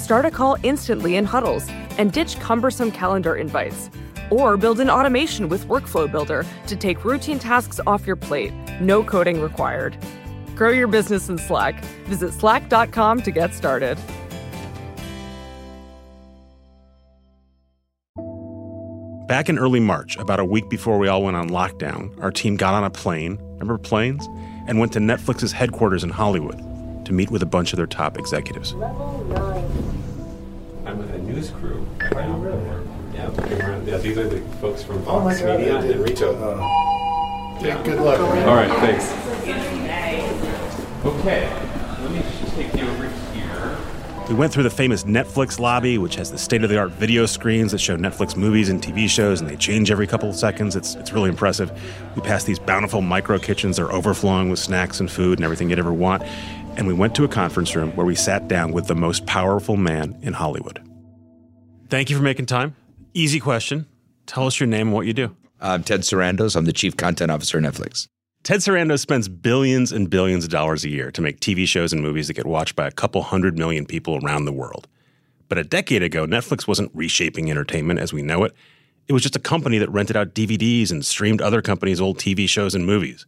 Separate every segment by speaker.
Speaker 1: Start a call instantly in huddles and ditch cumbersome calendar invites. Or build an automation with Workflow Builder to take routine tasks off your plate. No coding required. Grow your business in Slack. Visit slack.com to get started.
Speaker 2: Back in early March, about a week before we all went on lockdown, our team got on a plane, remember planes, and went to Netflix's headquarters in Hollywood to meet with a bunch of their top executives.
Speaker 3: With a news crew. Oh, really? Yeah, yeah, these are the folks from Vox
Speaker 4: Oh God,
Speaker 3: Media and Rito.
Speaker 4: Uh, yeah, good luck. man.
Speaker 3: All right, thanks. Okay, let me just take you over here.
Speaker 2: We went through the famous Netflix lobby, which has the state of the art video screens that show Netflix movies and TV shows, and they change every couple of seconds. It's, it's really impressive. We passed these bountiful micro kitchens, they're overflowing with snacks and food and everything you'd ever want. And we went to a conference room where we sat down with the most powerful man in Hollywood. Thank you for making time. Easy question. Tell us your name and what you do.
Speaker 5: I'm Ted Sarandos. I'm the Chief Content Officer at Netflix.
Speaker 2: Ted Sarandos spends billions and billions of dollars a year to make TV shows and movies that get watched by a couple hundred million people around the world. But a decade ago, Netflix wasn't reshaping entertainment as we know it. It was just a company that rented out DVDs and streamed other companies' old TV shows and movies.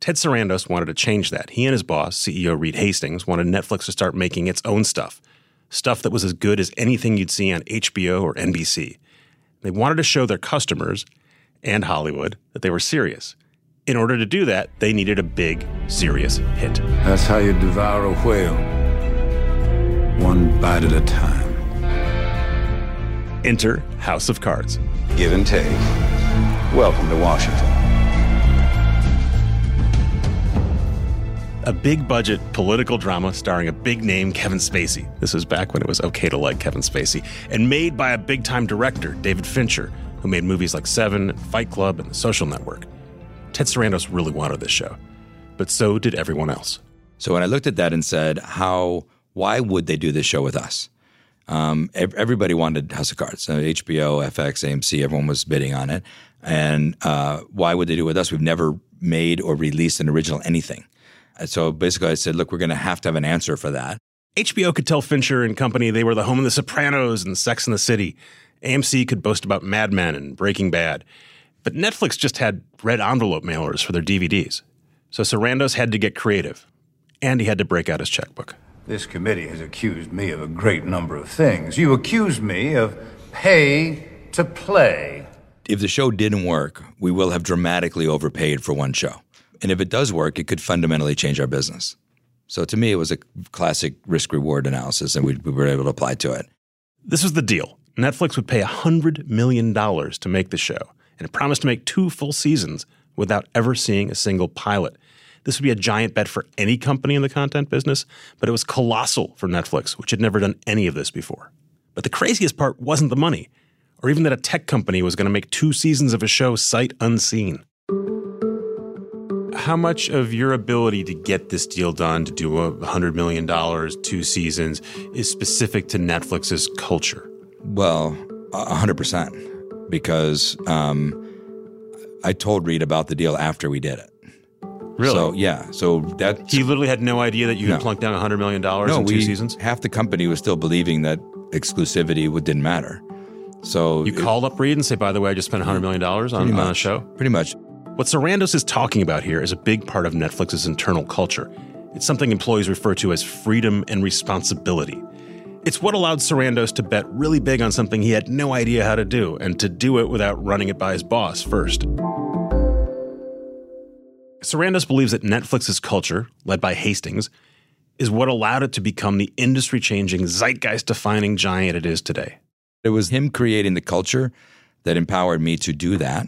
Speaker 2: Ted Sarandos wanted to change that. He and his boss, CEO Reed Hastings, wanted Netflix to start making its own stuff, stuff that was as good as anything you'd see on HBO or NBC. They wanted to show their customers and Hollywood that they were serious. In order to do that, they needed a big, serious hit.
Speaker 6: That's how you devour a whale. One bite at a time.
Speaker 2: Enter House of Cards.
Speaker 6: Give and take. Welcome to Washington.
Speaker 2: A big budget political drama starring a big name Kevin Spacey. This was back when it was okay to like Kevin Spacey. And made by a big time director, David Fincher, who made movies like Seven, Fight Club, and The Social Network. Ted Sarandos really wanted this show, but so did everyone else.
Speaker 5: So when I looked at that and said, "How? Why would they do this show with us?" Um, everybody wanted House of Cards. So HBO, FX, AMC, everyone was bidding on it. And uh, why would they do it with us? We've never made or released an original anything. And so basically, I said, "Look, we're going to have to have an answer for that."
Speaker 2: HBO could tell Fincher and company they were the home of The Sopranos and Sex and the City. AMC could boast about Mad Men and Breaking Bad. But Netflix just had red envelope mailers for their DVDs. So Sarandos had to get creative, and he had to break out his checkbook.
Speaker 6: This committee has accused me of a great number of things. You accuse me of pay to play.
Speaker 5: if the show didn't work, we will have dramatically overpaid for one show. And if it does work, it could fundamentally change our business. So to me, it was a classic risk reward analysis, and we, we were able to apply to it.
Speaker 2: This was the deal. Netflix would pay $100 million to make the show, and it promised to make two full seasons without ever seeing a single pilot. This would be a giant bet for any company in the content business, but it was colossal for Netflix, which had never done any of this before. But the craziest part wasn't the money, or even that a tech company was going to make two seasons of a show sight unseen. How much of your ability to get this deal done, to do a $100 million, two two seasons, is specific to Netflix's culture?
Speaker 5: Well, a hundred percent, because um, I told Reed about the deal after we did it.
Speaker 2: Really?
Speaker 5: So yeah, so that
Speaker 2: He literally had no idea that you
Speaker 5: No.
Speaker 2: had plunked down $100 million
Speaker 5: no,
Speaker 2: in two
Speaker 5: we,
Speaker 2: seasons?
Speaker 5: half the company was still believing that exclusivity would, didn't matter. So
Speaker 2: You
Speaker 5: it-
Speaker 2: called up Reed and say, by the way, I just spent $100 million on,
Speaker 5: pretty
Speaker 2: on
Speaker 5: much,
Speaker 2: a show?
Speaker 5: Pretty much.
Speaker 2: What Sarandos is talking about here is a big part of Netflix's internal culture. It's something employees refer to as freedom and responsibility. It's what allowed Sarandos to bet really big on something he had no idea how to do and to do it without running it by his boss first. Sarandos believes that Netflix's culture, led by Hastings, is what allowed it to become the industry changing, zeitgeist defining giant it is today.
Speaker 5: It was him creating the culture that empowered me to do that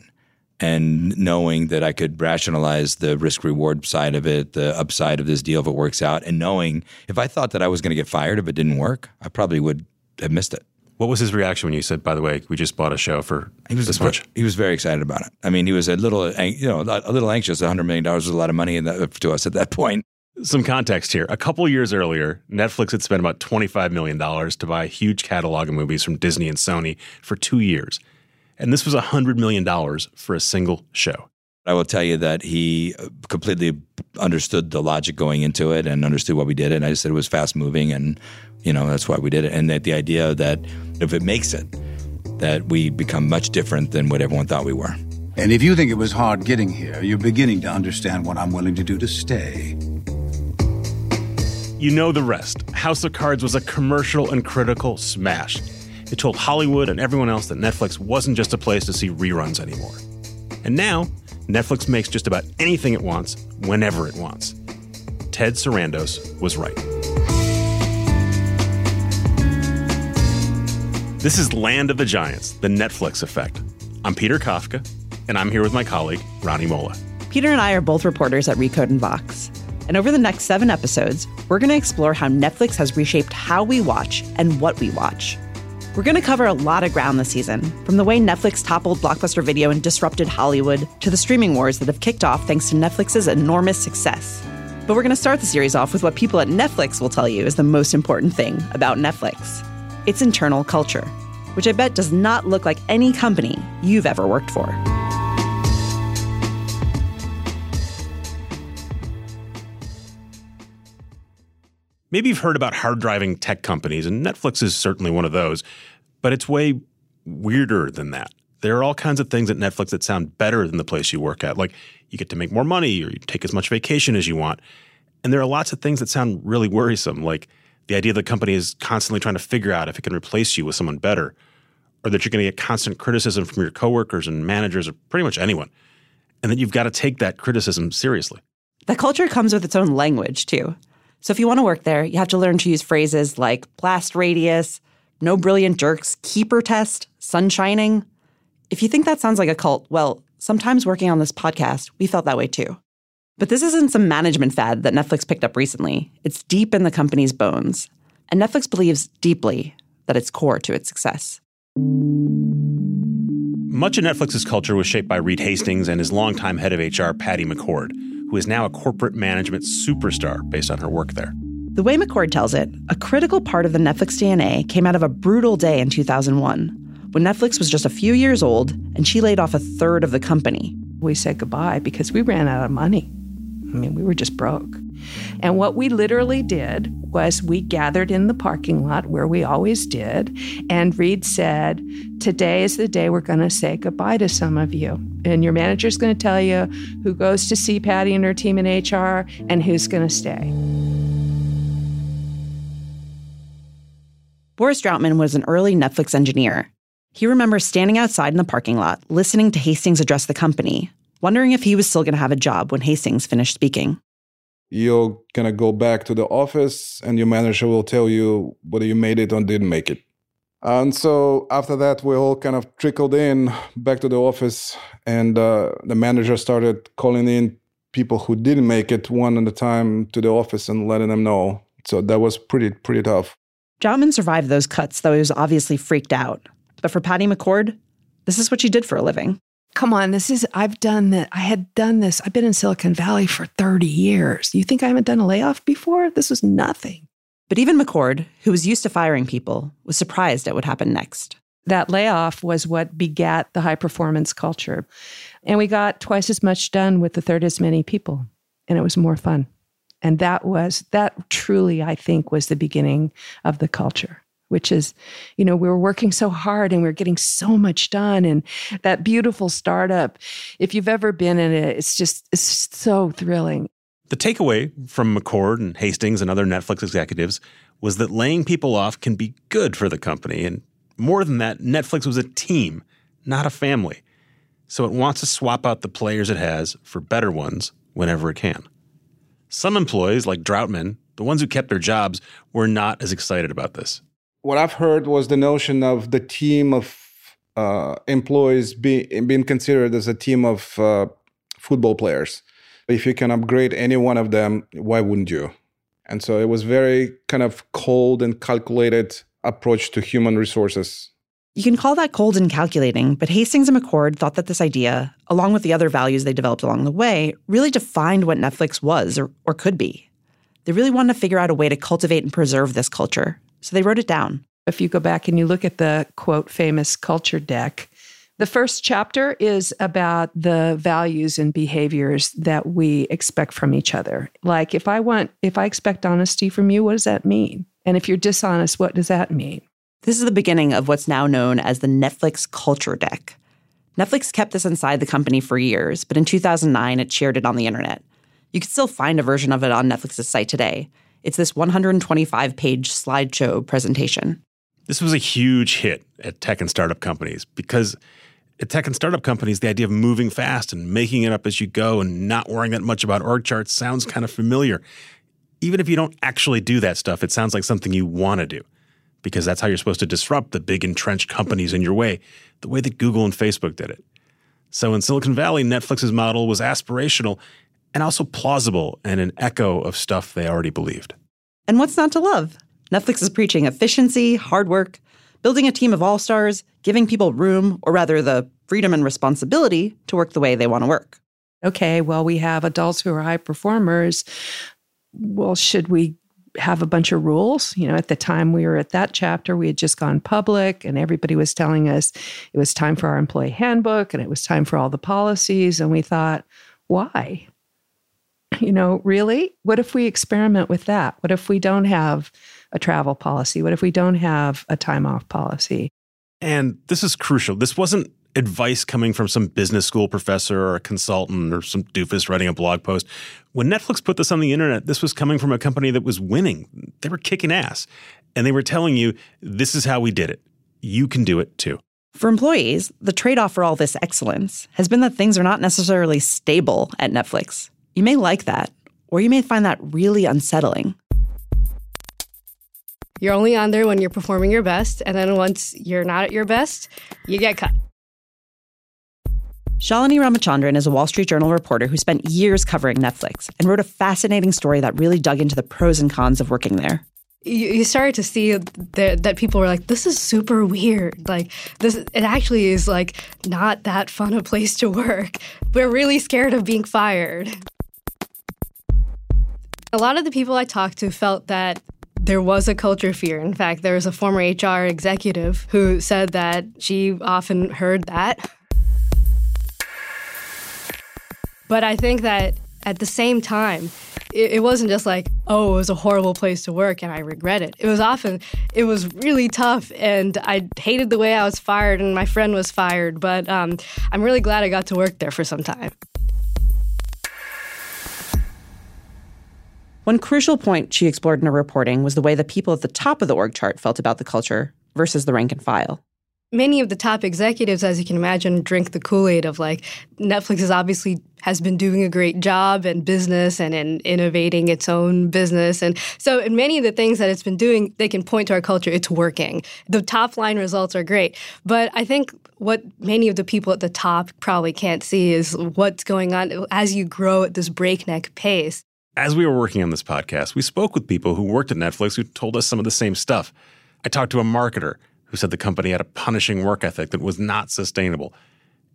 Speaker 5: and knowing that I could rationalize the risk reward side of it, the upside of this deal if it works out, and knowing if I thought that I was going to get fired if it didn't work, I probably would have missed it.
Speaker 2: What was his reaction when you said, "By the way, we just bought a show for
Speaker 5: he was
Speaker 2: this much"?
Speaker 5: He was very excited about it. I mean, he was a little, you know, a little anxious. A hundred million dollars was a lot of money uh, to us at that point.
Speaker 2: Some context here. A couple years earlier, Netflix had spent about $25 million to buy a huge catalog of movies from Disney and Sony for two years. And this was $100 million for a single show.
Speaker 5: I will tell you that he uh, completely understood the logic going into it and understood why we did it. And I just said it was fast moving and, you know, that's why we did it. And that the idea that if it makes it, that we become much different than what everyone thought we were.
Speaker 6: And if you think it was hard getting here, you're beginning to understand what I'm willing to do to stay.
Speaker 2: You know the rest. House of Cards was a commercial and critical smash. Told Hollywood and everyone else that Netflix wasn't just a place to see reruns anymore. And now, Netflix makes just about anything it wants, whenever it wants. Ted Sarandos was right. This is Land of the Giants, the Netflix effect. I'm Peter Kafka, and I'm here with my colleague, Rani Molla.
Speaker 7: Peter and I are both reporters at Recode and Vox. And over the next seven episodes, we're going to explore how Netflix has reshaped how we watch and what we watch. We're going to cover a lot of ground this season, from the way Netflix toppled Blockbuster Video and disrupted Hollywood to the streaming wars that have kicked off thanks to Netflix's enormous success. But we're going to start the series off with what people at Netflix will tell you is the most important thing about Netflix its internal culture, which I bet does not look like any company you've ever worked for.
Speaker 2: Maybe you've heard about hard driving tech companies, and Netflix is certainly one of those, but it's way weirder than that. There are all kinds of things at Netflix that sound better than the place you work at, like you get to make more money or you take as much vacation as you want. And there are lots of things that sound really worrisome, like the idea that the company is constantly trying to figure out if it can replace you with someone better, or that you're going to get constant criticism from your coworkers and managers or pretty much anyone. And that you've got to take that criticism seriously.
Speaker 7: The culture comes with its own language, too. So if you want to work there, you have to learn to use phrases like blast radius, no brilliant jerks, keeper test, sun shining. If you think that sounds like a cult, well, sometimes working on this podcast, we felt that way too. But this isn't some management fad that Netflix picked up recently. It's deep in the company's bones. And Netflix believes deeply that it's core to its success.
Speaker 2: Much of Netflix's culture was shaped by Reed Hastings and his longtime head of HR, Patty McCord who is now a corporate management superstar based on her work there.
Speaker 7: The way McCord tells it, a critical part of the Netflix DNA came out of a brutal day in 2001 when Netflix was just a few years old and she laid off a third of the company.
Speaker 8: We said goodbye because we ran out of money. I mean, we were just broke. And what we literally did was we gathered in the parking lot where we always did. And Reed said, Today is the day we're going to say goodbye to some of you. And your manager's going to tell you who goes to see Patty and her team in HR and who's going to stay.
Speaker 7: Boris Droutman was an early Netflix engineer. He remembers standing outside in the parking lot, listening to Hastings address the company, wondering if he was still going to have a job when Hastings finished speaking
Speaker 9: you're gonna go back to the office and your manager will tell you whether you made it or didn't make it. And so after that, we all kind of trickled in back to the office, and uh, the manager started calling in people who didn't make it one at a time to the office and letting them know. So that was pretty pretty tough.
Speaker 7: Droutman survived those cuts, though he was obviously freaked out. But for Patty McCord, this is what she did for a living
Speaker 8: come on, this is, I've done that. I had done this. I've been in Silicon Valley for 30 years. You think I haven't done a layoff before? This was nothing.
Speaker 7: But even McCord, who was used to firing people, was surprised at what happened next.
Speaker 8: That layoff was what begat the high performance culture. And we got twice as much done with a third as many people. And it was more fun. And that was, that truly, I think, was the beginning of the culture which is, you know, we were working so hard and we are getting so much done. And that beautiful startup, if you've ever been in it, it's just, it's so thrilling.
Speaker 2: The takeaway from McCord and Hastings and other Netflix executives was that laying people off can be good for the company. And more than that, Netflix was a team, not a family. So it wants to swap out the players it has for better ones whenever it can. Some employees, like Droutman, the ones who kept their jobs, were not as excited about this.
Speaker 9: What I've heard was the notion of the team of uh, employees be, being considered as a team of uh, football players. If you can upgrade any one of them, why wouldn't you? And so it was very kind of cold and calculated approach to human resources.
Speaker 7: You can call that cold and calculating, but Hastings and McCord thought that this idea, along with the other values they developed along the way, really defined what Netflix was or, or could be. They really wanted to figure out a way to cultivate and preserve this culture, so they wrote it down.
Speaker 8: If you go back and you look at the quote famous culture deck, the first chapter is about the values and behaviors that we expect from each other. Like if I want if I expect honesty from you, what does that mean? And if you're dishonest, what does that mean?
Speaker 7: This is the beginning of what's now known as the Netflix culture deck. Netflix kept this inside the company for years, but in 2009 it shared it on the internet. You can still find a version of it on Netflix's site today. It's this 125 page slideshow presentation.
Speaker 2: This was a huge hit at tech and startup companies because at tech and startup companies, the idea of moving fast and making it up as you go and not worrying that much about org charts sounds kind of familiar. Even if you don't actually do that stuff, it sounds like something you want to do because that's how you're supposed to disrupt the big entrenched companies in your way, the way that Google and Facebook did it. So in Silicon Valley, Netflix's model was aspirational and also plausible and an echo of stuff they already believed.
Speaker 7: And what's not to love? Netflix is preaching efficiency, hard work, building a team of all stars, giving people room, or rather the freedom and responsibility to work the way they want to work.
Speaker 8: Okay, well, we have adults who are high performers. Well, should we have a bunch of rules? You know, at the time we were at that chapter, we had just gone public and everybody was telling us it was time for our employee handbook and it was time for all the policies. And we thought, why? You know, really? What if we experiment with that? What if we don't have a travel policy? What if we don't have a time off policy?
Speaker 2: And this is crucial. This wasn't advice coming from some business school professor or a consultant or some doofus writing a blog post. When Netflix put this on the internet, this was coming from a company that was winning. They were kicking ass. And they were telling you, this is how we did it. You can do it too.
Speaker 7: For employees, the trade off for all this excellence has been that things are not necessarily stable at Netflix. You may like that, or you may find that really unsettling.
Speaker 10: You're only on there when you're performing your best, and then once you're not at your best, you get cut.
Speaker 7: Shalini Ramachandran is a Wall Street Journal reporter who spent years covering Netflix and wrote a fascinating story that really dug into the pros and cons of working there.
Speaker 10: You, you started to see that, that people were like, "This is super weird. Like this, it actually is like not that fun a place to work. We're really scared of being fired." A lot of the people I talked to felt that there was a culture fear. In fact, there was a former HR executive who said that she often heard that. But I think that at the same time, it, wasn't just like, oh, it was a horrible place to work and I regret it. It was often, it was really tough and I hated the way I was fired and my friend was fired. But um, I'm really glad I got to work there for some time.
Speaker 7: One crucial point she explored in her reporting was the way the people at the top of the org chart felt about the culture versus the rank and file.
Speaker 10: Many of the top executives, as you can imagine, drink the Kool Aid of like Netflix is obviously has been doing a great job in business and in innovating its own business. And so, in many of the things that it's been doing, they can point to our culture, it's working. The top line results are great. But I think what many of the people at the top probably can't see is what's going on as you grow at this breakneck pace.
Speaker 2: As we were working on this podcast, we spoke with people who worked at Netflix who told us some of the same stuff. I talked to a marketer who said the company had a punishing work ethic that was not sustainable.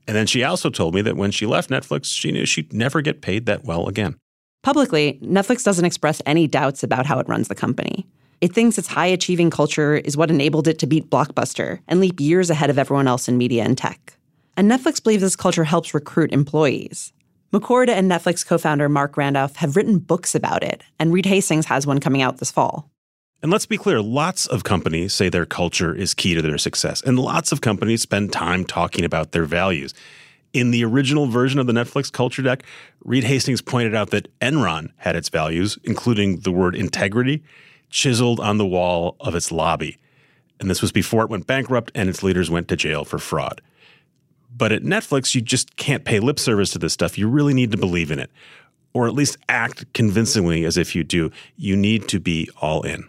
Speaker 2: And then she also told me that when she left Netflix, she knew she'd never get paid that well again.
Speaker 7: Publicly, Netflix doesn't express any doubts about how it runs the company. It thinks its high achieving culture is what enabled it to beat Blockbuster and leap years ahead of everyone else in media and tech. And Netflix believes this culture helps recruit employees. McCord and Netflix co founder Marc Randolph have written books about it, and Reed Hastings has one coming out this fall.
Speaker 2: And let's be clear lots of companies say their culture is key to their success, and lots of companies spend time talking about their values. In the original version of the Netflix culture deck, Reed Hastings pointed out that Enron had its values, including the word integrity, chiseled on the wall of its lobby. And this was before it went bankrupt and its leaders went to jail for fraud. But at Netflix, you just can't pay lip service to this stuff. You really need to believe in it, or at least act convincingly as if you do. You need to be all in.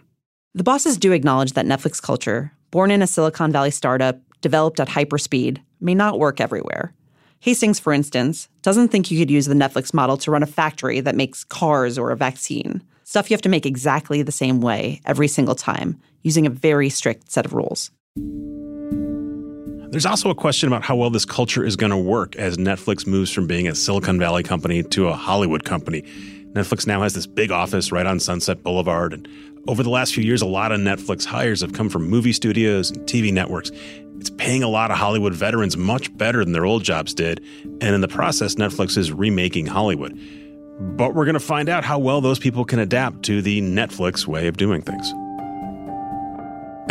Speaker 7: The bosses do acknowledge that Netflix culture, born in a Silicon Valley startup, developed at hyperspeed, may not work everywhere. Hastings, for instance, doesn't think you could use the Netflix model to run a factory that makes cars or a vaccine. Stuff you have to make exactly the same way every single time, using a very strict set of rules.
Speaker 2: There's also a question about how well this culture is going to work as Netflix moves from being a Silicon Valley company to a Hollywood company. Netflix now has this big office right on Sunset Boulevard. And over the last few years, a lot of Netflix hires have come from movie studios and TV networks. It's paying a lot of Hollywood veterans much better than their old jobs did. And in the process, Netflix is remaking Hollywood. But we're going to find out how well those people can adapt to the Netflix way of doing things.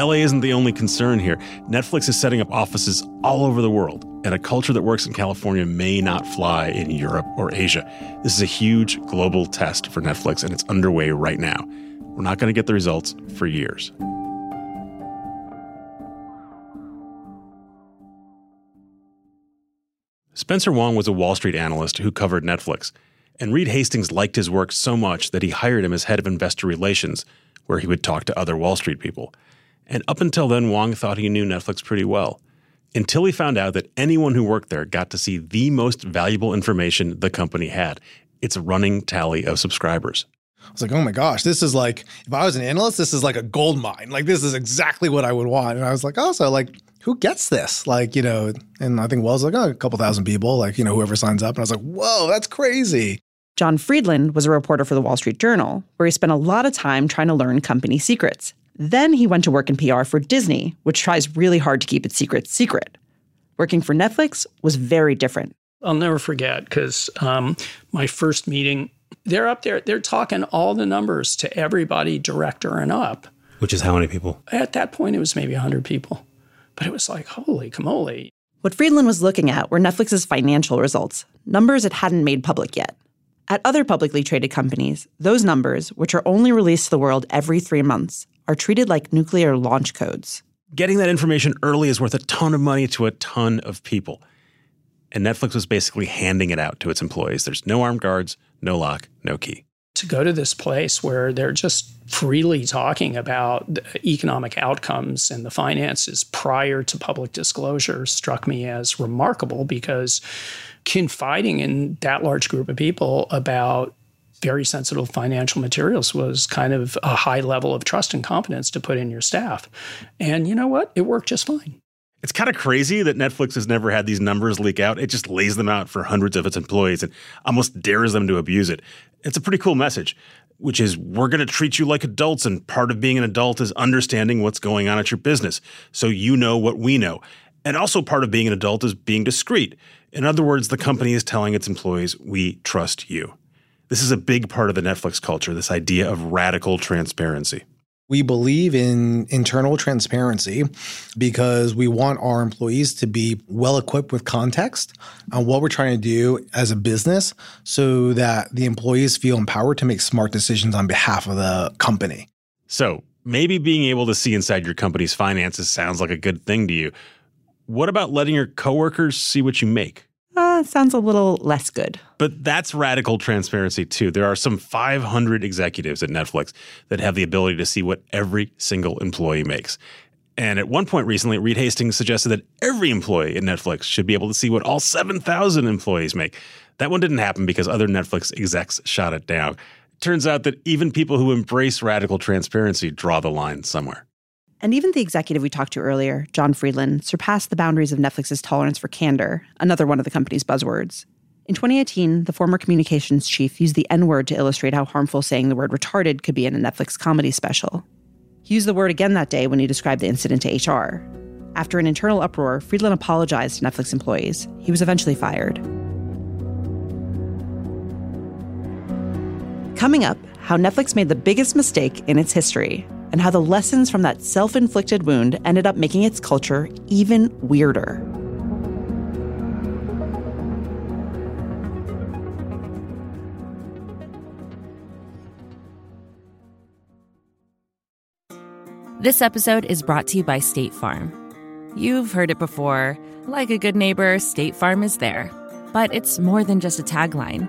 Speaker 2: LA isn't the only concern here. Netflix is setting up offices all over the world, and a culture that works in California may not fly in Europe or Asia. This is a huge global test for Netflix, and it's underway right now. We're not going to get the results for years. Spencer Wang was a Wall Street analyst who covered Netflix, and Reed Hastings liked his work so much that he hired him as head of investor relations, where he would talk to other Wall Street people. And up until then, Wang thought he knew Netflix pretty well. Until he found out that anyone who worked there got to see the most valuable information the company had its running tally of subscribers.
Speaker 4: I was like, oh my gosh, this is like, if I was an analyst, this is like a gold mine. Like, this is exactly what I would want. And I was like, oh, also, like, who gets this? Like, you know, and I think Wells like, oh, a couple thousand people, like, you know, whoever signs up. And I was like, whoa, that's crazy.
Speaker 7: John Friedland was a reporter for the Wall Street Journal, where he spent a lot of time trying to learn company secrets. Then he went to work in PR for Disney, which tries really hard to keep its secrets secret. Working for Netflix was very different.
Speaker 11: I'll never forget because um, my first meeting, they're up there, they're talking all the numbers to everybody, director and up.
Speaker 2: Which is how many people?
Speaker 11: At that point, it was maybe 100 people. But it was like, holy camole.
Speaker 7: What Friedland was looking at were Netflix's financial results, numbers it hadn't made public yet. At other publicly traded companies, those numbers, which are only released to the world every three months, are treated like nuclear launch codes.
Speaker 2: Getting that information early is worth a ton of money to a ton of people. And Netflix was basically handing it out to its employees. There's no armed guards, no lock, no key.
Speaker 11: To go to this place where they're just freely talking about economic outcomes and the finances prior to public disclosure struck me as remarkable because confiding in that large group of people about very sensitive financial materials was kind of a high level of trust and confidence to put in your staff. And you know what? It worked just fine.
Speaker 2: It's kind of crazy that Netflix has never had these numbers leak out. It just lays them out for hundreds of its employees and almost dares them to abuse it. It's a pretty cool message, which is we're going to treat you like adults, and part of being an adult is understanding what's going on at your business so you know what we know. And also, part of being an adult is being discreet. In other words, the company is telling its employees, we trust you. This is a big part of the Netflix culture, this idea of radical transparency.
Speaker 4: We believe in internal transparency because we want our employees to be well equipped with context on what we're trying to do as a business so that the employees feel empowered to make smart decisions on behalf of the company.
Speaker 2: So, maybe being able to see inside your company's finances sounds like a good thing to you. What about letting your coworkers see what you make?
Speaker 7: Sounds a little less good.
Speaker 2: But that's radical transparency too. There are some 500 executives at Netflix that have the ability to see what every single employee makes. And at one point recently, Reed Hastings suggested that every employee at Netflix should be able to see what all 7,000 employees make. That one didn't happen because other Netflix execs shot it down. Turns out that even people who embrace radical transparency draw the line somewhere.
Speaker 7: And even the executive we talked to earlier, John Friedland, surpassed the boundaries of Netflix's tolerance for candor, another one of the company's buzzwords. In 2018, the former communications chief used the N word to illustrate how harmful saying the word retarded could be in a Netflix comedy special. He used the word again that day when he described the incident to HR. After an internal uproar, Friedland apologized to Netflix employees. He was eventually fired. Coming up, how Netflix made the biggest mistake in its history and how the lessons from that self inflicted wound ended up making its culture even weirder.
Speaker 12: This episode is brought to you by State Farm. You've heard it before like a good neighbor, State Farm is there. But it's more than just a tagline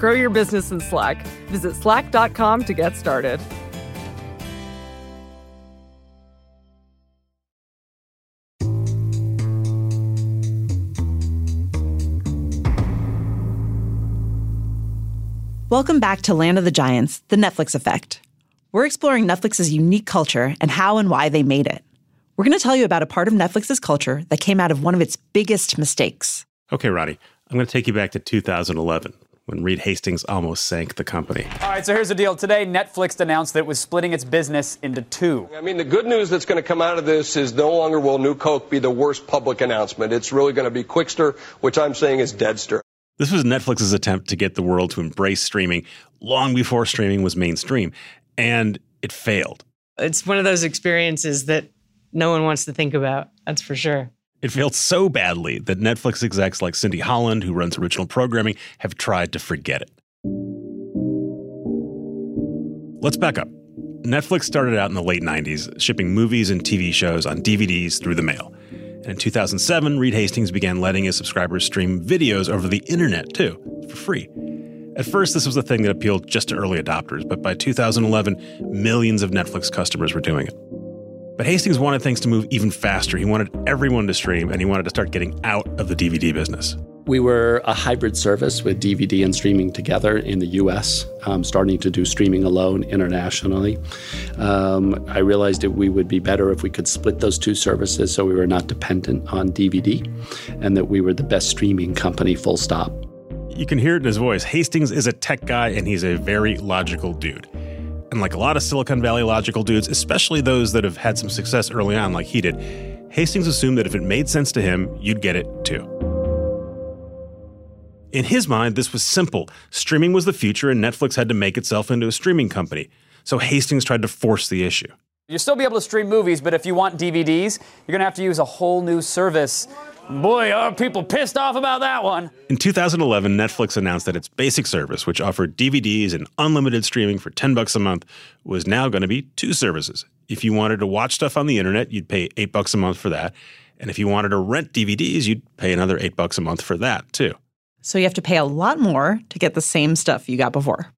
Speaker 1: Grow your business in Slack. Visit slack.com to get started.
Speaker 7: Welcome back to Land of the Giants, the Netflix effect. We're exploring Netflix's unique culture and how and why they made it. We're going to tell you about a part of Netflix's culture that came out of one of its biggest mistakes.
Speaker 2: Okay, Roddy, I'm going to take you back to 2011 when Reed Hastings almost sank the company.
Speaker 13: All right, so here's the deal. Today, Netflix announced that it was splitting its business into two.
Speaker 14: I mean, the good news that's going to come out of this is no longer will New Coke be the worst public announcement. It's really going to be Qwikster, which I'm saying is Deadster.
Speaker 2: This was Netflix's attempt to get the world to embrace streaming long before streaming was mainstream, and it failed.
Speaker 15: It's one of those experiences that no one wants to think about, that's for sure.
Speaker 2: It failed so badly that Netflix execs like Cindy Holland, who runs original programming, have tried to forget it. Let's back up. Netflix started out in the late 90s, shipping movies and TV shows on DVDs through the mail. And in 2007, Reed Hastings began letting his subscribers stream videos over the internet, too, for free. At first, this was a thing that appealed just to early adopters, but by 2011, millions of Netflix customers were doing it. But Hastings wanted things to move even faster. He wanted everyone to stream, and he wanted to start getting out of the DVD business.
Speaker 16: We were a hybrid service with DVD and streaming together in the US, um, starting to do streaming alone internationally. Um, I realized that we would be better if we could split those two services so we were not dependent on DVD and that we were the best streaming company, full stop.
Speaker 2: You can hear it in his voice. Hastings is a tech guy, and he's a very logical dude. And like a lot of Silicon Valley logical dudes, especially those that have had some success early on, like he did, Hastings assumed that if it made sense to him, you'd get it too. In his mind, this was simple. Streaming was the future, and Netflix had to make itself into a streaming company. So Hastings tried to force the issue.
Speaker 13: You'll still be able to stream movies, but if you want DVDs, you're going to have to use a whole new service. Boy, are people pissed off about that one.
Speaker 2: In 2011, Netflix announced that its basic service, which offered DVDs and unlimited streaming for 10 bucks a month, was now going to be two services. If you wanted to watch stuff on the internet, you'd pay 8 bucks a month for that. And if you wanted to rent DVDs, you'd pay another 8 bucks a month for that, too.
Speaker 7: So you have to pay a lot more to get the same stuff you got before.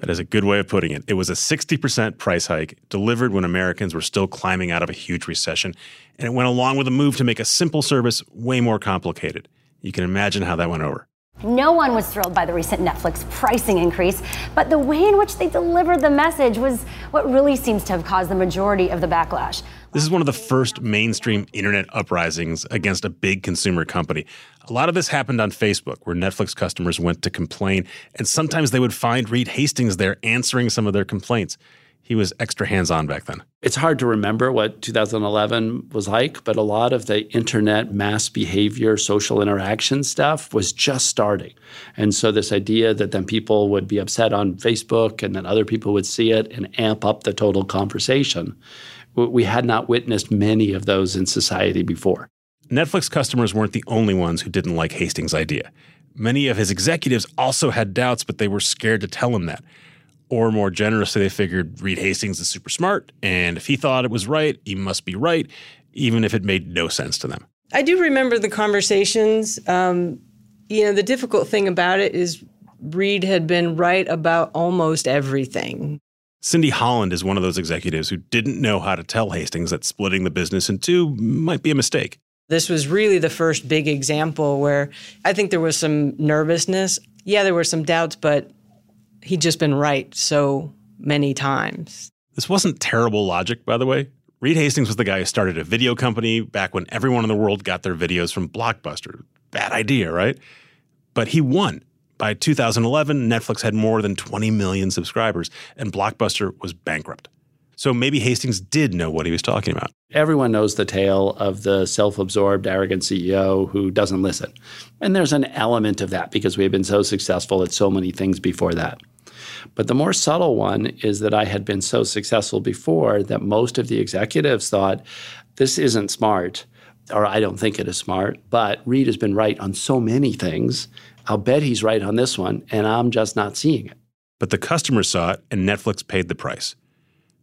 Speaker 2: That is a good way of putting it. It was a 60% price hike delivered when Americans were still climbing out of a huge recession, and it went along with a move to make a simple service way more complicated. You can imagine how that went over.
Speaker 17: No one was thrilled by the recent Netflix pricing increase, but the way in which they delivered the message was what really seems to have caused the majority of the backlash.
Speaker 2: This is one of the first mainstream internet uprisings against a big consumer company. A lot of this happened on Facebook, where Netflix customers went to complain, and sometimes they would find Reed Hastings there answering some of their complaints. He was extra hands on back then.
Speaker 16: It's hard to remember what 2011 was like, but a lot of the internet mass behavior, social interaction stuff was just starting. And so, this idea that then people would be upset on Facebook and then other people would see it and amp up the total conversation, we had not witnessed many of those in society before.
Speaker 2: Netflix customers weren't the only ones who didn't like Hastings' idea. Many of his executives also had doubts, but they were scared to tell him that. Or more generously, they figured Reed Hastings is super smart, and if he thought it was right, he must be right, even if it made no sense to them.
Speaker 15: I do remember the conversations. Um, you know, the difficult thing about it is Reed had been right about almost everything.
Speaker 2: Cindy Holland is one of those executives who didn't know how to tell Hastings that splitting the business in two might be a mistake.
Speaker 15: This was really the first big example where I think there was some nervousness. Yeah, there were some doubts, but he'd just been right so many times.
Speaker 2: This wasn't terrible logic, by the way. Reed Hastings was the guy who started a video company back when everyone in the world got their videos from Blockbuster. Bad idea, right? But he won. By 2011, Netflix had more than 20 million subscribers, and Blockbuster was bankrupt. So maybe Hastings did know what he was talking about.
Speaker 16: Everyone knows the tale of the self absorbed, arrogant CEO who doesn't listen. And there's an element of that because we have been so successful at so many things before that. But the more subtle one is that I had been so successful before that most of the executives thought, this isn't smart, or I don't think it is smart. But Reed has been right on so many things. I'll bet he's right on this one, and I'm just not seeing it.
Speaker 2: But the customers saw it, and Netflix paid the price.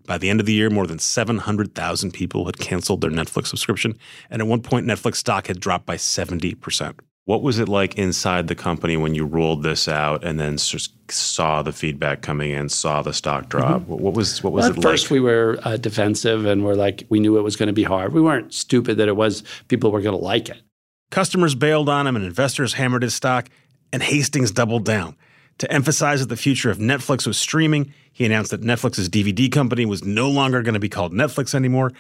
Speaker 2: By the end of the year, more than 700,000 people had canceled their Netflix subscription, and at one point, Netflix stock had dropped by 70%. What was it like inside the company when you rolled this out and then saw the feedback coming in, saw the stock drop? Mm-hmm. What was what was
Speaker 16: well,
Speaker 2: it
Speaker 16: at first, we were uh, defensive and we're like, we knew it was going to be hard. We weren't stupid that it was people were going to like it.
Speaker 2: Customers bailed on him, and investors hammered his stock, and Hastings doubled down. To emphasize that the future of Netflix was streaming, he announced that Netflix's DVD company was no longer going to be called Netflix anymore,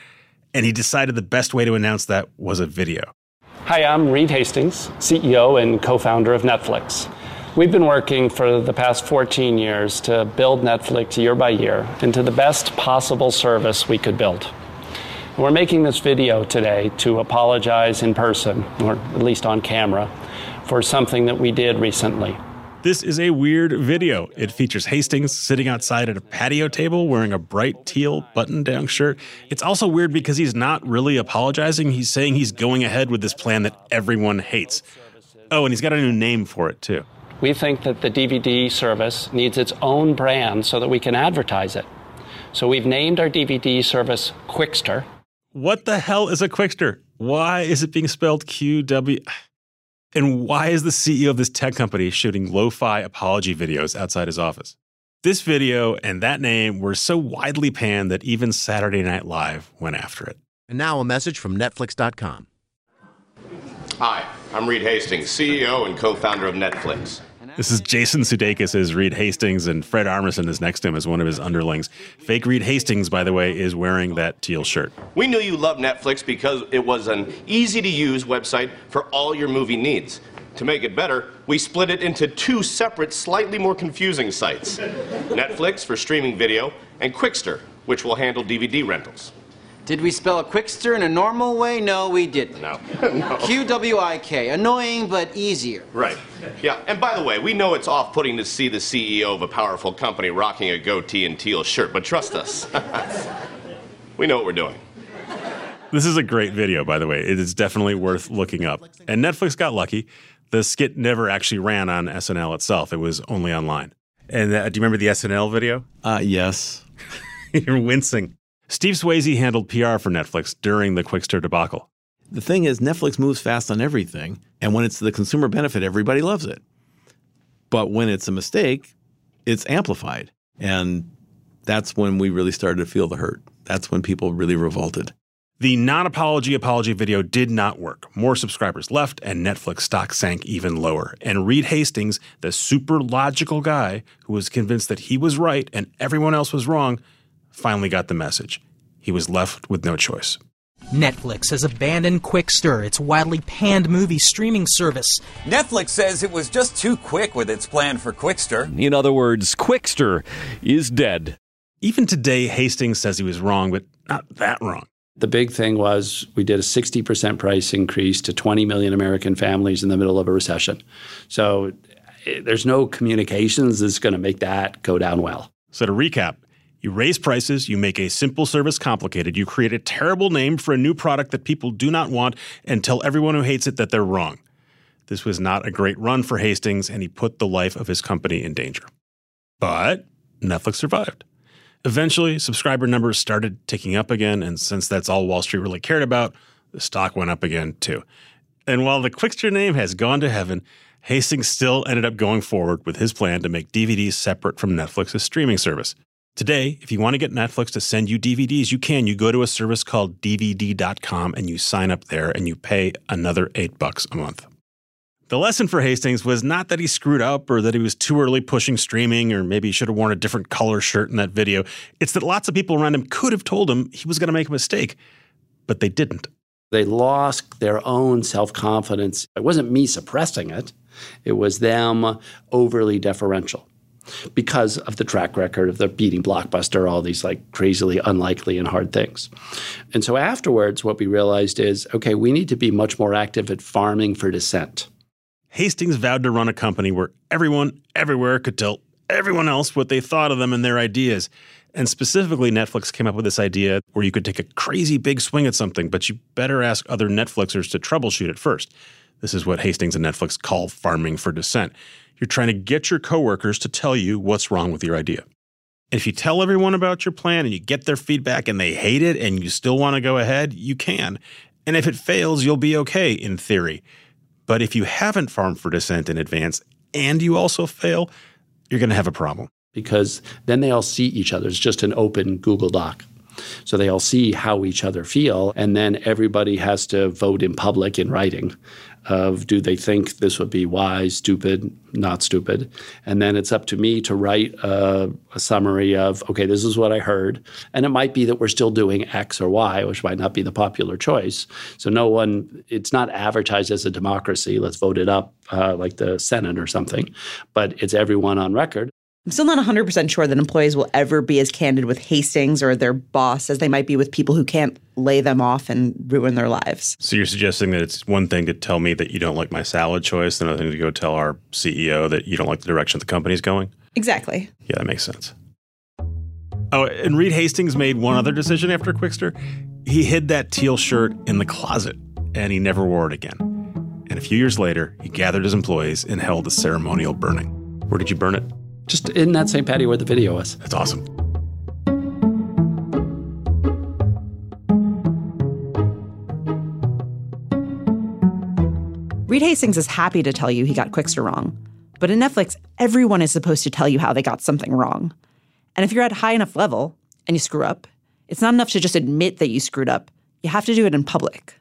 Speaker 2: and he decided the best way to announce that was a video.
Speaker 18: Hi, I'm Reed Hastings, CEO and co founder of Netflix. We've been working for the past 14 years to build Netflix year by year into the best possible service we could build. We're making this video today to apologize in person, or at least on camera, for something that we did recently.
Speaker 2: This is a weird video. It features Hastings sitting outside at a patio table wearing a bright teal button down shirt. It's also weird because he's not really apologizing. He's saying he's going ahead with this plan that everyone hates. Oh, and he's got a new name for it, too.
Speaker 18: We think that the DVD service needs its own brand so that we can advertise it. So we've named our DVD service Qwikster.
Speaker 2: What the hell is a Qwikster? Why is it being spelled Q W? And why is the CEO of this tech company shooting lo fi apology videos outside his office? This video and that name were so widely panned that even Saturday Night Live went after it.
Speaker 19: And now a message from Netflix.com.
Speaker 20: Hi, I'm Reed Hastings, CEO and co founder of Netflix.
Speaker 2: This is Jason Sudeikis as Reed Hastings, and Fred Armisen is next to him as one of his underlings. Fake Reed Hastings, by the way, is wearing that teal shirt.
Speaker 20: We knew you loved Netflix because it was an easy to use website for all your movie needs. To make it better, we split it into two separate, slightly more confusing sites Netflix for streaming video, and Qwikster, which will handle DVD rentals.
Speaker 21: Did we spell a Qwikster in a normal way? No, we didn't.
Speaker 20: No. no.
Speaker 21: Q W I K. Annoying, but easier.
Speaker 20: Right. Yeah. And by the way, we know it's off putting to see the CEO of a powerful company rocking a goatee and teal shirt, but trust us. we know what we're doing.
Speaker 2: This is a great video, by the way. It is definitely worth looking up. And Netflix got lucky. The skit never actually ran on SNL itself, it was only online. And uh, do you remember the SNL video?
Speaker 22: Uh, yes.
Speaker 2: You're wincing. Steve Swasey handled PR for Netflix during the Qwikster debacle.
Speaker 22: The thing is, Netflix moves fast on everything, and when it's the consumer benefit, everybody loves it. But when it's a mistake, it's amplified. And that's when we really started to feel the hurt. That's when people really revolted.
Speaker 2: The non apology apology video did not work. More subscribers left, and Netflix stock sank even lower. And Reed Hastings, the super logical guy who was convinced that he was right and everyone else was wrong, finally got the message. He was left with no choice.
Speaker 23: Netflix has abandoned Qwikster, its widely panned movie streaming service.
Speaker 24: Netflix says it was just too quick with its plan for Qwikster.
Speaker 25: In other words, Qwikster is dead.
Speaker 2: Even today, Hastings says he was wrong, but not that wrong.
Speaker 16: The big thing was we did a 60% price increase to 20 million American families in the middle of a recession. So eh, there's no communications that's going to make that go down well.
Speaker 2: So to recap, you raise prices, you make a simple service complicated, you create a terrible name for a new product that people do not want, and tell everyone who hates it that they're wrong. This was not a great run for Hastings, and he put the life of his company in danger. But Netflix survived. Eventually, subscriber numbers started ticking up again, and since that's all Wall Street really cared about, the stock went up again too. And while the Qwikster name has gone to heaven, Hastings still ended up going forward with his plan to make DVDs separate from Netflix's streaming service. Today, if you want to get Netflix to send you DVDs, you can. You go to a service called DVD.com and you sign up there and you pay another eight bucks a month. The lesson for Hastings was not that he screwed up or that he was too early pushing streaming or maybe he should have worn a different color shirt in that video. It's that lots of people around him could have told him he was going to make a mistake, but they didn't.
Speaker 16: They lost their own self confidence. It wasn't me suppressing it, it was them overly deferential because of the track record of the beating blockbuster, all these like crazily unlikely and hard things. And so afterwards, what we realized is okay, we need to be much more active at farming for dissent.
Speaker 2: Hastings vowed to run a company where everyone, everywhere could tell everyone else what they thought of them and their ideas. And specifically, Netflix came up with this idea where you could take a crazy big swing at something, but you better ask other Netflixers to troubleshoot it first. This is what Hastings and Netflix call farming for dissent. You're trying to get your coworkers to tell you what's wrong with your idea. And if you tell everyone about your plan and you get their feedback and they hate it and you still want to go ahead, you can. And if it fails, you'll be okay in theory. But if you haven't farmed for dissent in advance and you also fail, you're going to have a problem.
Speaker 16: Because then they all see each other. It's just an open Google Doc. So they all see how each other feel, and then everybody has to vote in public in writing of do they think this would be wise, stupid, not stupid. And then it's up to me to write a, a, summary of, okay, this is what I heard. And it might be that we're still doing X or Y, which might not be the popular choice. So no one, it's not advertised as a democracy. Let's vote it up uh, like the Senate or something. But it's everyone on record.
Speaker 7: I'm still not 100% sure that employees will ever be as candid with Hastings or their boss as they might be with people who can't lay them off and ruin their lives.
Speaker 2: So you're suggesting that it's one thing to tell me that you don't like my salad choice, and another thing to go tell our CEO that you don't like the direction the company's going?
Speaker 7: Exactly.
Speaker 2: Yeah, that makes sense. Oh, and Reed Hastings made one other decision after Qwikster. He hid that teal shirt in the closet and he never wore it again. And a few years later, he gathered his employees and held a ceremonial burning. Where did you burn it?
Speaker 16: Just in that same patio where the video was.
Speaker 2: That's awesome.
Speaker 7: Reed Hastings is happy to tell you he got Qwikster wrong. But in Netflix, everyone is supposed to tell you how they got something wrong. And if you're at a high enough level and you screw up, it's not enough to just admit that you screwed up. You have to do it in public.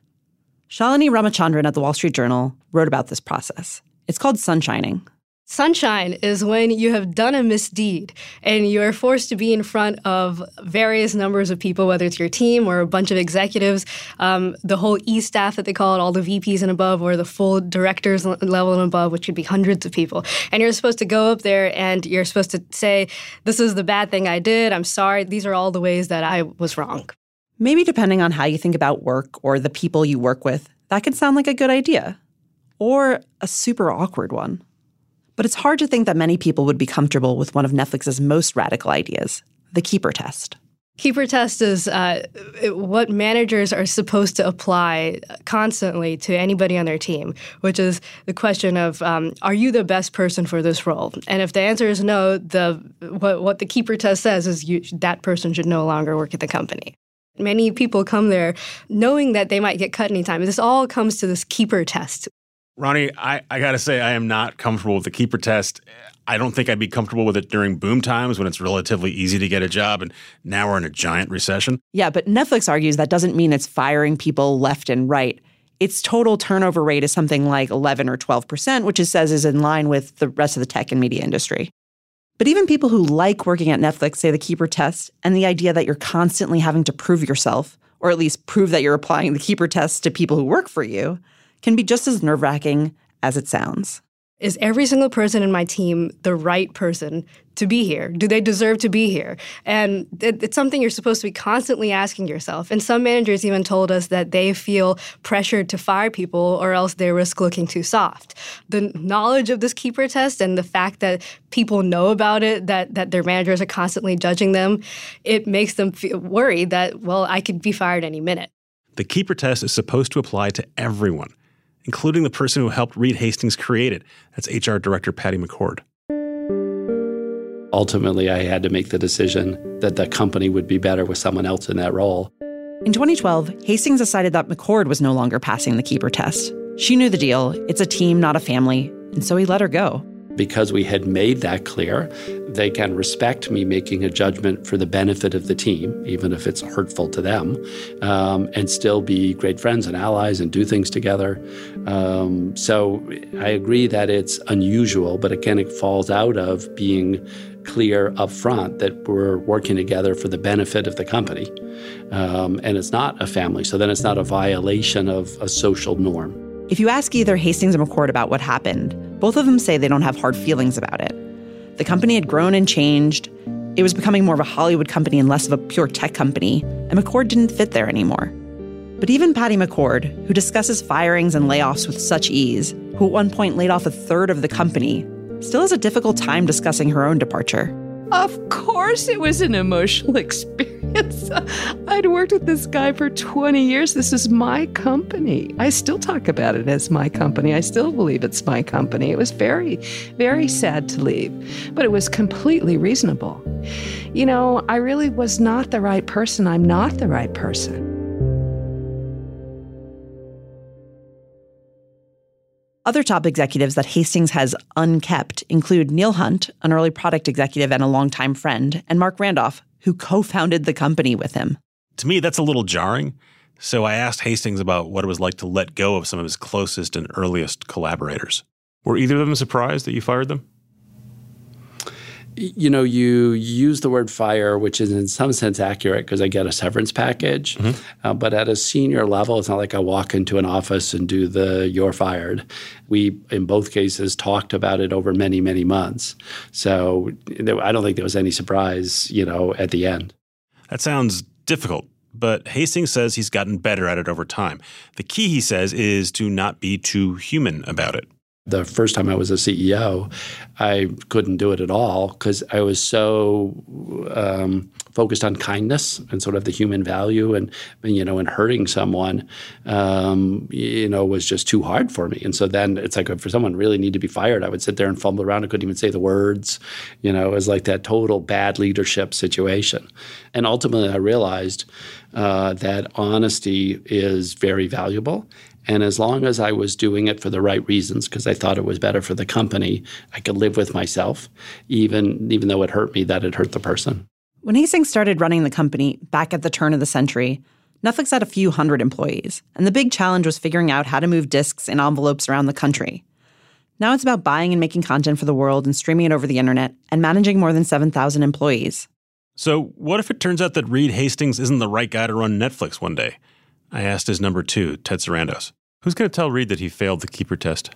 Speaker 7: Shalini Ramachandran at the Wall Street Journal wrote about this process. It's called sunshining.
Speaker 10: Sunshine is when you have done a misdeed and you are forced to be in front of various numbers of people, whether it's your team or a bunch of executives, um, the whole E staff that they call it, all the VPs and above, or the full directors level and above, which could be hundreds of people. And you're supposed to go up there and you're supposed to say, This is the bad thing I did. I'm sorry. These are all the ways that I was wrong.
Speaker 7: Maybe depending on how you think about work or the people you work with, that can sound like a good idea or a super awkward one. But it's hard to think that many people would be comfortable with one of Netflix's most radical ideas the keeper test.
Speaker 10: Keeper test is uh, what managers are supposed to apply constantly to anybody on their team, which is the question of um, Are you the best person for this role? And if the answer is no, the what, what the keeper test says is you, that person should no longer work at the company. Many people come there knowing that they might get cut anytime. This all comes to this keeper test.
Speaker 2: Rani, I, I got to say, I am not comfortable with the keeper test. I don't think I'd be comfortable with it during boom times when it's relatively easy to get a job, and now we're in a giant recession.
Speaker 7: Yeah, but Netflix argues that doesn't mean it's firing people left and right. Its total turnover rate is something like 11 or 12%, which it says is in line with the rest of the tech and media industry. But even people who like working at Netflix say the keeper test and the idea that you're constantly having to prove yourself, or at least prove that you're applying the keeper test to people who work for you, can be just as nerve wracking as it sounds.
Speaker 10: Is every single person in my team the right person to be here? Do they deserve to be here? And it, it's something you're supposed to be constantly asking yourself. And some managers even told us that they feel pressured to fire people or else they risk looking too soft. The knowledge of this keeper test and the fact that people know about it, that, that their managers are constantly judging them, it makes them feel worried that, well, I could be fired any minute.
Speaker 2: The keeper test is supposed to apply to everyone including the person who helped Reed Hastings create it. That's HR Director Patty McCord.
Speaker 16: Ultimately, I had to make the decision that the company would be better with someone else in that role.
Speaker 7: In 2012, Hastings decided that McCord was no longer passing the keeper test. She knew the deal it's a team, not a family, and so he let her go.
Speaker 16: Because we had made that clear, they can respect me making a judgment for the benefit of the team, even if it's hurtful to them, um, and still be great friends and allies and do things together. Um, so I agree that it's unusual, but again, it falls out of being clear up front that we're working together for the benefit of the company. Um, and it's not a family, so then it's not a violation of a social norm.
Speaker 7: If you ask either Hastings or McCord about what happened, both of them say they don't have hard feelings about it. The company had grown and changed. It was becoming more of a Hollywood company and less of a pure tech company, and McCord didn't fit there anymore. But even Patty McCord, who discusses firings and layoffs with such ease, who at one point laid off a third of the company, still has a difficult time discussing her own departure.
Speaker 26: Of course, it was an emotional experience. I'd worked with this guy for 20 years. This is my company. I still talk about it as my company. I still believe it's my company. It was very, very sad to leave, but it was completely reasonable. You know, I really was not the right person. I'm not the right person.
Speaker 7: Other top executives that Hastings has unkept include Neil Hunt, an early product executive and a longtime friend, and Marc Randolph, who co founded the company with him.
Speaker 2: To me, that's a little jarring. So I asked Hastings about what it was like to let go of some of his closest and earliest collaborators. Were either of them surprised that you fired them?
Speaker 16: You know, you use the word fire, which is in some sense accurate because I get a severance package. Mm-hmm. Uh, but at a senior level, it's not like I walk into an office and do the you're fired. We, in both cases, talked about it over many, many months. So I don't think there was any surprise, you know, at the end.
Speaker 2: That sounds difficult. But Hastings says he's gotten better at it over time. The key, he says, is to not be too human about it
Speaker 16: the first time I was a CEO, I couldn't do it at all because I was so um, focused on kindness and sort of the human value and you know and hurting someone, um, you know, was just too hard for me. And so then it's like for someone really need to be fired, I would sit there and fumble around. I couldn't even say the words. You know, it was like that total bad leadership situation. And ultimately, I realized uh, that honesty is very valuable and as long as I was doing it for the right reasons, because I thought it was better for the company, I could live with myself, even even though it hurt me that it hurt the person.
Speaker 7: When Hastings started running the company back at the turn of the century, Netflix had a few hundred employees, and the big challenge was figuring out how to move discs in envelopes around the country. Now it's about buying and making content for the world and streaming it over the internet and managing more than 7,000 employees.
Speaker 2: So, what if it turns out that Reed Hastings isn't the right guy to run Netflix one day? I asked his number two, Ted Sarandos. Who's going to tell Reed that he failed the keeper test?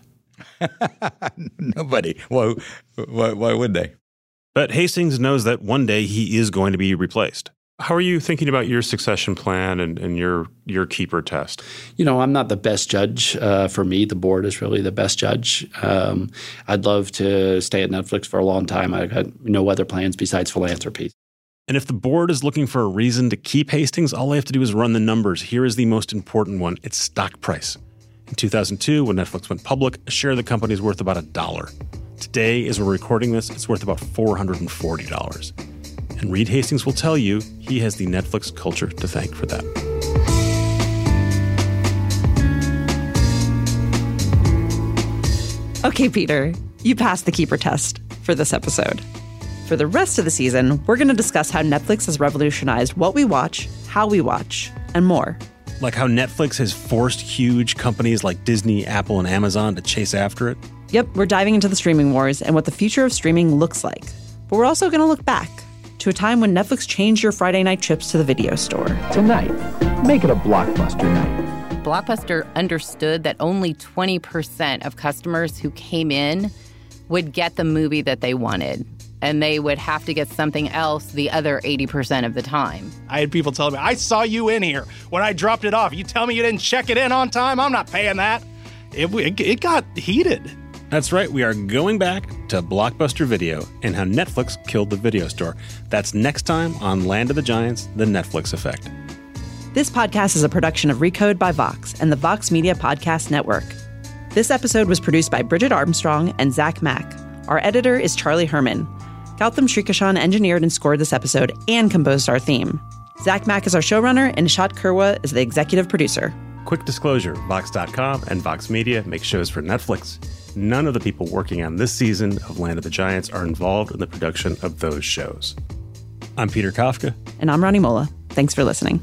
Speaker 27: Nobody. Why, why, why would they?
Speaker 2: But Hastings knows that one day he is going to be replaced. How are you thinking about your succession plan and, and your your keeper test?
Speaker 16: You know, I'm not the best judge. Uh, for me, the board is really the best judge. Um, I'd love to stay at Netflix for a long time. I've got no other plans besides philanthropy.
Speaker 2: And if the board is looking for a reason to keep Hastings, all they have to do is run the numbers. Here is the most important one it's stock price. In 2002, when Netflix went public, a share of the company is worth about a dollar. Today, as we're recording this, it's worth about $440. And Reed Hastings will tell you he has the Netflix culture to thank for that.
Speaker 7: Okay, Peter, you passed the keeper test for this episode. For the rest of the season, we're going to discuss how Netflix has revolutionized what we watch, how we watch, and more.
Speaker 2: Like how Netflix has forced huge companies like Disney, Apple, and Amazon to chase after it?
Speaker 7: Yep, we're diving into the streaming wars and what the future of streaming looks like. But we're also going to look back to a time when Netflix changed your Friday night trips to the video store.
Speaker 28: Tonight, make it a blockbuster night.
Speaker 29: Blockbuster understood that only 20% of customers who came in would get the movie that they wanted and they would have to get something else the other 80% of the time.
Speaker 30: I had people telling me, I saw you in here when I dropped it off. You tell me you didn't check it in on time? I'm not paying that. It, it, it got heated.
Speaker 2: That's right, we are going back to Blockbuster Video and how Netflix killed the video store. That's next time on Land of the Giants The Netflix Effect.
Speaker 7: This podcast is a production of Recode by Vox and the Vox Media Podcast Network. This episode was produced by Bridget Armstrong and Zach Mack. Our editor is Charlie Herman. Gautam Srikishan engineered and scored this episode and composed our theme. Zach Mack is our showrunner, and Nishat Kurwa is the executive producer.
Speaker 2: Quick disclosure Vox.com and Vox Media make shows for Netflix. None of the people working on this season of Land of the Giants are involved in the production of those shows. I'm Peter Kafka.
Speaker 7: And I'm Rani Molla. Thanks for listening.